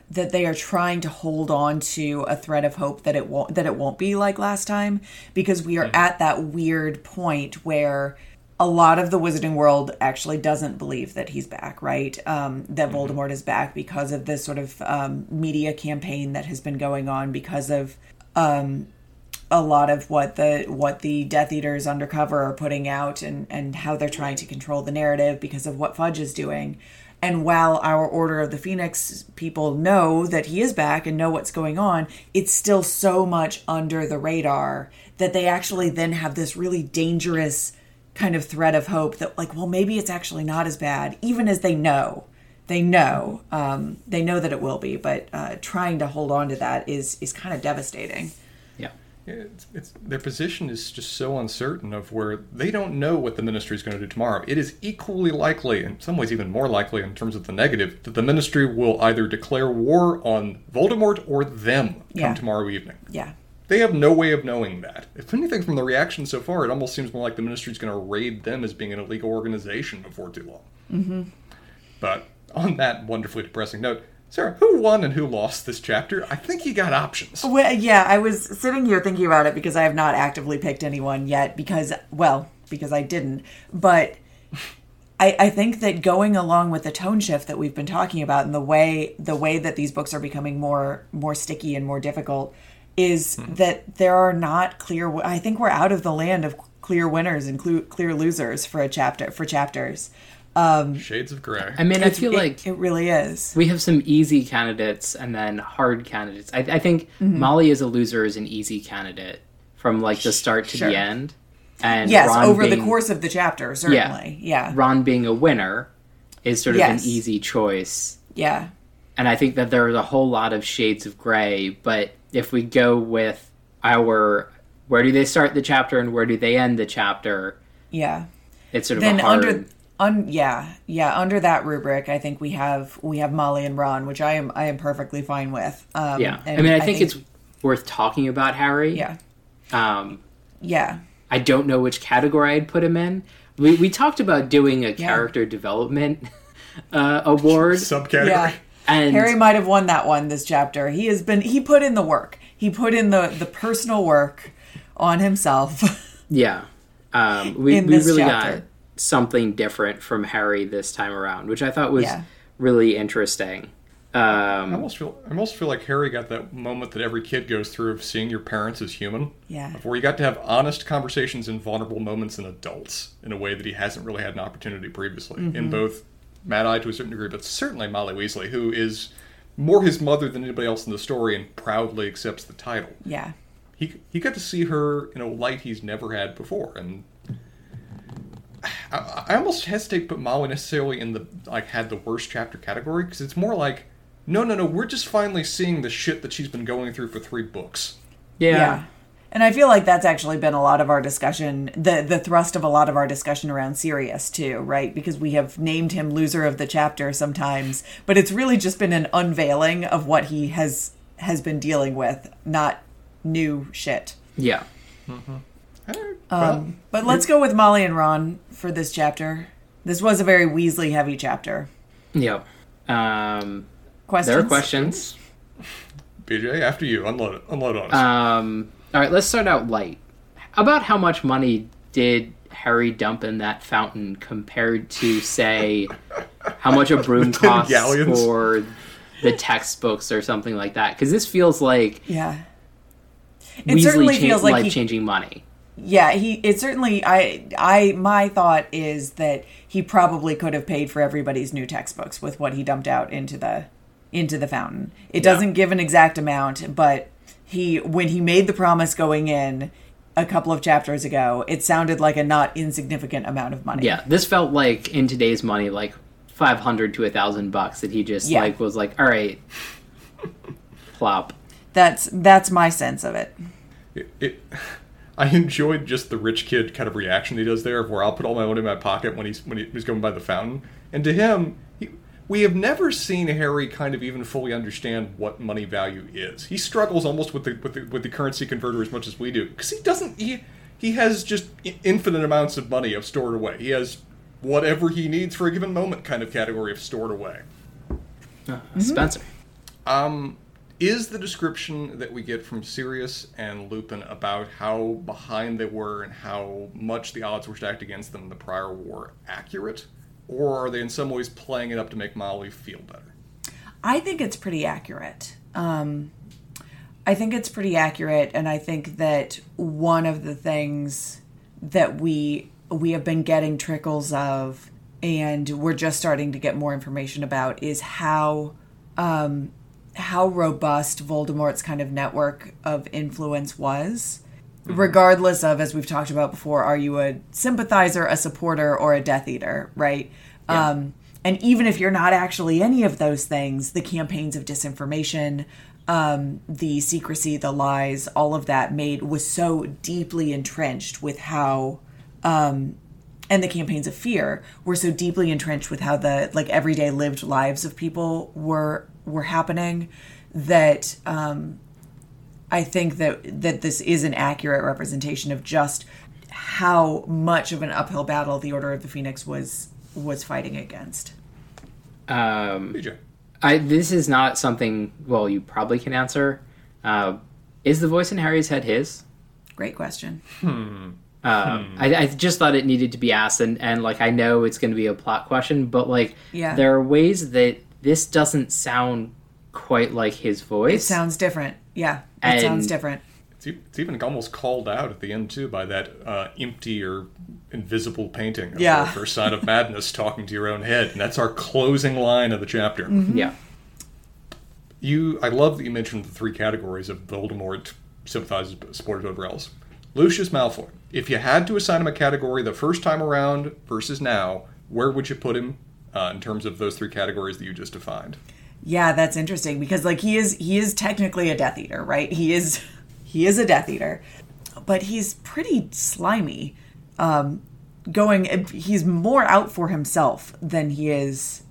[SPEAKER 1] that they are trying to hold on to a thread of hope that it won't that it won't be like last time because we are at that weird point where a lot of the wizarding world actually doesn't believe that he's back right um, that voldemort is back because of this sort of um, media campaign that has been going on because of a lot of what the what the Death Eaters undercover are putting out and and how they're trying to control the narrative because of what Fudge is doing. And while our Order of the Phoenix people know that he is back and know what's going on, it's still so much under the radar that they actually then have this really dangerous kind of thread of hope that like, well, maybe it's actually not as bad, even as they know. They know, um, they know that it will be, but uh, trying to hold on to that is is kind of devastating.
[SPEAKER 3] Yeah,
[SPEAKER 2] Yeah, It's, it's, their position is just so uncertain of where they don't know what the ministry is going to do tomorrow. It is equally likely, in some ways even more likely in terms of the negative, that the ministry will either declare war on Voldemort or them come tomorrow evening.
[SPEAKER 1] Yeah.
[SPEAKER 2] They have no way of knowing that. If anything, from the reaction so far, it almost seems more like the ministry is going to raid them as being an illegal organization before too long. Mm-hmm. But on that wonderfully depressing note, Sarah, who won and who lost this chapter? I think you got options.
[SPEAKER 1] Well, yeah, I was sitting here thinking about it because I have not actively picked anyone yet because, well, because I didn't. But I, I think that going along with the tone shift that we've been talking about and the way the way that these books are becoming more more sticky and more difficult is hmm. that there are not clear. I think we're out of the land of clear winners and clear losers for a chapter for chapters.
[SPEAKER 2] Shades of gray.
[SPEAKER 3] I mean, I feel
[SPEAKER 1] it-
[SPEAKER 3] like
[SPEAKER 1] it really is.
[SPEAKER 3] we have some easy candidates and then hard candidates. I, I think
[SPEAKER 1] Mm-hmm.
[SPEAKER 3] Molly is a loser is an easy candidate from like the start to
[SPEAKER 1] Sure.
[SPEAKER 3] the end, and
[SPEAKER 1] Yes,
[SPEAKER 3] Ron
[SPEAKER 1] over the
[SPEAKER 3] being-
[SPEAKER 1] course of the chapter, certainly. Yeah,
[SPEAKER 3] Ron being a winner is sort of
[SPEAKER 1] Yes.
[SPEAKER 3] an easy choice.
[SPEAKER 1] yeah.
[SPEAKER 3] And I think that there's a whole lot of shades of gray, but if we go with our where do they start the chapter and where do they end the chapter,
[SPEAKER 1] yeah.
[SPEAKER 3] it's sort of
[SPEAKER 1] then
[SPEAKER 3] a hard
[SPEAKER 1] under un, yeah yeah under that rubric i think we have we have molly and ron which i am i am perfectly fine with um
[SPEAKER 3] Yeah. I mean, I, think, it's worth talking about Harry.
[SPEAKER 1] yeah
[SPEAKER 3] Um
[SPEAKER 1] yeah
[SPEAKER 3] I don't know which category I'd put him in. We we talked about doing a character development uh, award
[SPEAKER 2] Subcategory.
[SPEAKER 1] yeah
[SPEAKER 3] and
[SPEAKER 1] harry might have won that one this chapter he has been he put in the work he put in the the personal work on himself
[SPEAKER 3] Yeah. Um, we
[SPEAKER 1] In
[SPEAKER 3] we
[SPEAKER 1] this
[SPEAKER 3] really
[SPEAKER 1] chapter.
[SPEAKER 3] got something different from Harry this time around, which I thought was
[SPEAKER 1] Yeah.
[SPEAKER 3] really interesting.
[SPEAKER 2] I
[SPEAKER 3] Um,
[SPEAKER 2] almost feel I almost feel like Harry got that moment that every kid goes through of seeing your parents as human.
[SPEAKER 1] Yeah.
[SPEAKER 2] Of where you got to have honest conversations in vulnerable moments in adults in a way that he hasn't really had an opportunity previously.
[SPEAKER 1] Mm-hmm.
[SPEAKER 2] In both Mad Eye to a certain degree, but certainly Molly Weasley, who is more his mother than anybody else in the story and proudly accepts the title.
[SPEAKER 1] yeah
[SPEAKER 2] He he got to see her in a light he's never had before, and I, I almost hesitate to put Molly necessarily in the like had the worst chapter category because it's more like no no no we're just finally seeing the shit that she's been going through for three books.
[SPEAKER 3] Yeah. yeah.
[SPEAKER 1] And I feel like that's actually been a lot of our discussion, the the thrust of a lot of our discussion around Sirius too, right? Because we have named him loser of the chapter sometimes, but it's really just been an unveiling of what he has has been dealing with, not new shit.
[SPEAKER 3] Yeah. Mm-hmm.
[SPEAKER 2] Well,
[SPEAKER 1] But let's go with Molly and Ron for this chapter. This was a very Weasley heavy chapter.
[SPEAKER 3] Yep. Um,
[SPEAKER 1] Questions?
[SPEAKER 3] there are questions.
[SPEAKER 2] BJ, after you, unload unload on us.
[SPEAKER 3] Um, all right, let's start out light. About how much money did Harry dump in that fountain compared to, say, how much a broom costs
[SPEAKER 2] galleons?
[SPEAKER 3] for the textbooks or something like that? Because this feels like
[SPEAKER 1] Yeah. It certainly
[SPEAKER 3] Weasley
[SPEAKER 1] feels like
[SPEAKER 3] life-changing money.
[SPEAKER 1] Yeah, he it certainly I I my thought is that he probably could have paid for everybody's new textbooks with what he dumped out into the into the fountain. It doesn't give an exact amount, but he when he made the promise going in a couple of chapters ago, it sounded like a not insignificant amount of money.
[SPEAKER 3] Yeah, this felt like in today's money, like five hundred to a thousand bucks that he just
[SPEAKER 1] Yeah.
[SPEAKER 3] like was like, all right, plop.
[SPEAKER 1] That's that's my sense of it.
[SPEAKER 2] it, it I enjoyed just the rich kid kind of reaction he does there, of where I'll put all my money in my pocket when he's when he's going by the fountain, and to him, he, we have never seen Harry kind of even fully understand what money value is. He struggles almost with the with the, with the currency converter as much as we do, because he doesn't he he has just infinite amounts of money of stored away. He has whatever he needs for a given moment kind of category of stored away.
[SPEAKER 3] Spencer.
[SPEAKER 2] Um, is the description that we get from Sirius and Lupin about how behind they were and how much the odds were stacked against them in the prior war accurate? Or are they in some ways playing it up to make Molly feel better?
[SPEAKER 1] I think it's pretty accurate. Um, I think it's pretty accurate, and I think that one of the things that we we have been getting trickles of, and we're just starting to get more information about, is how um, how robust Voldemort's kind of network of influence was. Regardless of, as we've talked about before, are you a sympathizer, a supporter, or a Death Eater, right? Um, and even if you're not actually any of those things, the campaigns of disinformation, um, the secrecy, the lies, all of that made was so deeply entrenched with how um, and the campaigns of fear were so deeply entrenched with how the like everyday lived lives of people were were happening that um, I think that that this is an accurate representation of just how much of an uphill battle the Order of the Phoenix was was fighting against.
[SPEAKER 3] Um,
[SPEAKER 2] BJ.
[SPEAKER 3] I this is not something. Well, you probably can answer. Uh, is the voice in Harry's head his?
[SPEAKER 1] Great question.
[SPEAKER 3] Uh, I, I just thought it needed to be asked, and, and like I know it's going to be a plot question, but like
[SPEAKER 1] Yeah.
[SPEAKER 3] there are ways that this doesn't sound quite like his voice.
[SPEAKER 1] It sounds different. Yeah, it
[SPEAKER 3] And-
[SPEAKER 1] sounds different.
[SPEAKER 2] It's, e- it's even almost called out at the end, too, by that uh, empty or invisible painting of
[SPEAKER 1] Yeah.
[SPEAKER 2] the first sign of madness talking to your own head. And that's our closing line of the chapter.
[SPEAKER 3] yeah.
[SPEAKER 2] You, I love that you mentioned the three categories of Voldemort sympathizes, supporters, whatever else. Lucius Malfoy. If you had to assign him a category the first time around versus now, where would you put him uh, in terms of those three categories that you just defined?
[SPEAKER 1] Yeah, that's interesting because like he is he is technically a Death Eater, right? He is he is a Death Eater, but he's pretty slimy. Um, going, he's more out for himself than he is.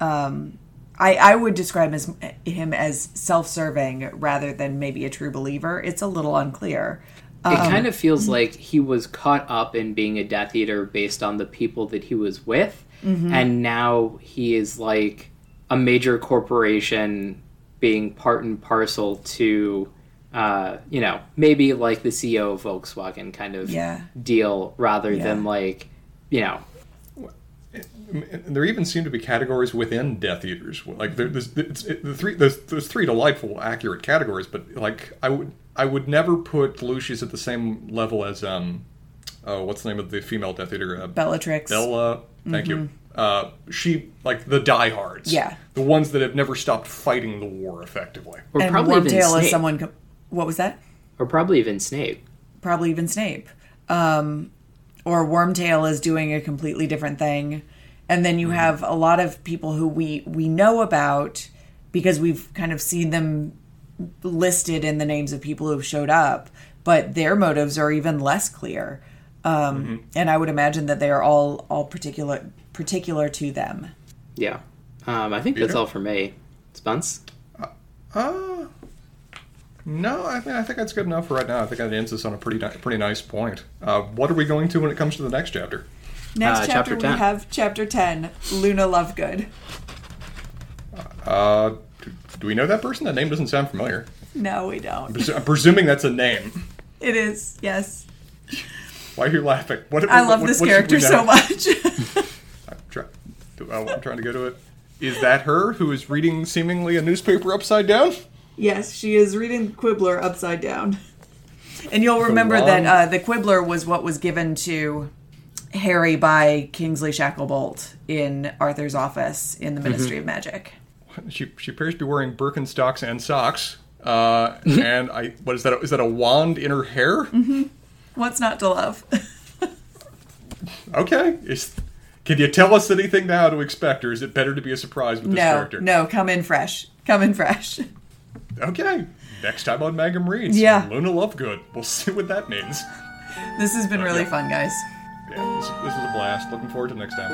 [SPEAKER 1] Um, I I would describe as him as self-serving rather than maybe a true believer. It's a little unclear.
[SPEAKER 3] It kind of feels like he was caught up in being a Death Eater based on the people that he was with, and now he is like a major corporation being part and parcel to, uh, you know, maybe like the CEO of Volkswagen kind of
[SPEAKER 1] Yeah.
[SPEAKER 3] deal rather
[SPEAKER 1] Yeah.
[SPEAKER 3] than like, you know,
[SPEAKER 2] And there even seem to be categories within Death Eaters. Like there, there's it's, it, the three, there's, there's three delightful, accurate categories. But like I would, I would never put Lucius at the same level as um, oh, what's the name of the female Death Eater? Uh,
[SPEAKER 1] Bellatrix.
[SPEAKER 2] Bella. Thank you. Uh, she like the diehards.
[SPEAKER 1] Yeah.
[SPEAKER 2] The ones that have never stopped fighting the war effectively.
[SPEAKER 3] or
[SPEAKER 1] and
[SPEAKER 3] probably even
[SPEAKER 1] Wormtail
[SPEAKER 3] Snape,
[SPEAKER 1] is someone. co- What was that?
[SPEAKER 3] or probably even Snape.
[SPEAKER 1] probably even Snape. Um, or Wormtail is doing a completely different thing. And then you
[SPEAKER 2] Mm-hmm.
[SPEAKER 1] have a lot of people who we we know about because we've kind of seen them listed in the names of people who've showed up, but their motives are even less clear. Um,
[SPEAKER 2] Mm-hmm.
[SPEAKER 1] And I would imagine that they are all all particular particular to them.
[SPEAKER 3] Yeah. Um, I think that's all for me. Spence?
[SPEAKER 2] Uh, no, I think I think that's good enough for right now. I think that ends us on a pretty ni- pretty nice point. Uh, what are we going to when it comes to the next chapter?
[SPEAKER 1] Next
[SPEAKER 3] Uh,
[SPEAKER 1] chapter,
[SPEAKER 3] chapter
[SPEAKER 1] we have chapter ten, Luna Lovegood.
[SPEAKER 2] Uh, do, do we know that person? That name doesn't sound familiar.
[SPEAKER 1] No, we don't.
[SPEAKER 2] Presu- I'm presuming that's a name.
[SPEAKER 1] It is yes.
[SPEAKER 2] Why are you laughing? What,
[SPEAKER 1] I
[SPEAKER 2] what-
[SPEAKER 1] love
[SPEAKER 2] what-
[SPEAKER 1] this
[SPEAKER 2] what
[SPEAKER 1] character so much.
[SPEAKER 2] I'm, try, I'm trying to go to it. Is that her who is reading seemingly a newspaper upside down?
[SPEAKER 1] yes, she is reading Quibbler upside down. And you'll remember
[SPEAKER 2] long-
[SPEAKER 1] that uh, the Quibbler was what was given to Harry by Kingsley Shacklebolt in Arthur's office in the Ministry of Magic.
[SPEAKER 2] She she appears to be wearing Birkenstocks and socks. Uh, and I what is that? Is that a wand in her hair?
[SPEAKER 1] What's not to love?
[SPEAKER 2] Okay. Is, can you tell us anything now to expect, or is it better to be a surprise with this
[SPEAKER 1] no,
[SPEAKER 2] character?
[SPEAKER 1] no, come in fresh. Come in fresh.
[SPEAKER 2] Okay. Next time on Magam Reads,
[SPEAKER 1] Yeah.
[SPEAKER 2] Luna Lovegood. We'll see what that means.
[SPEAKER 1] This has been really fun, guys.
[SPEAKER 2] Yeah, this, this was a blast. Looking forward to next time.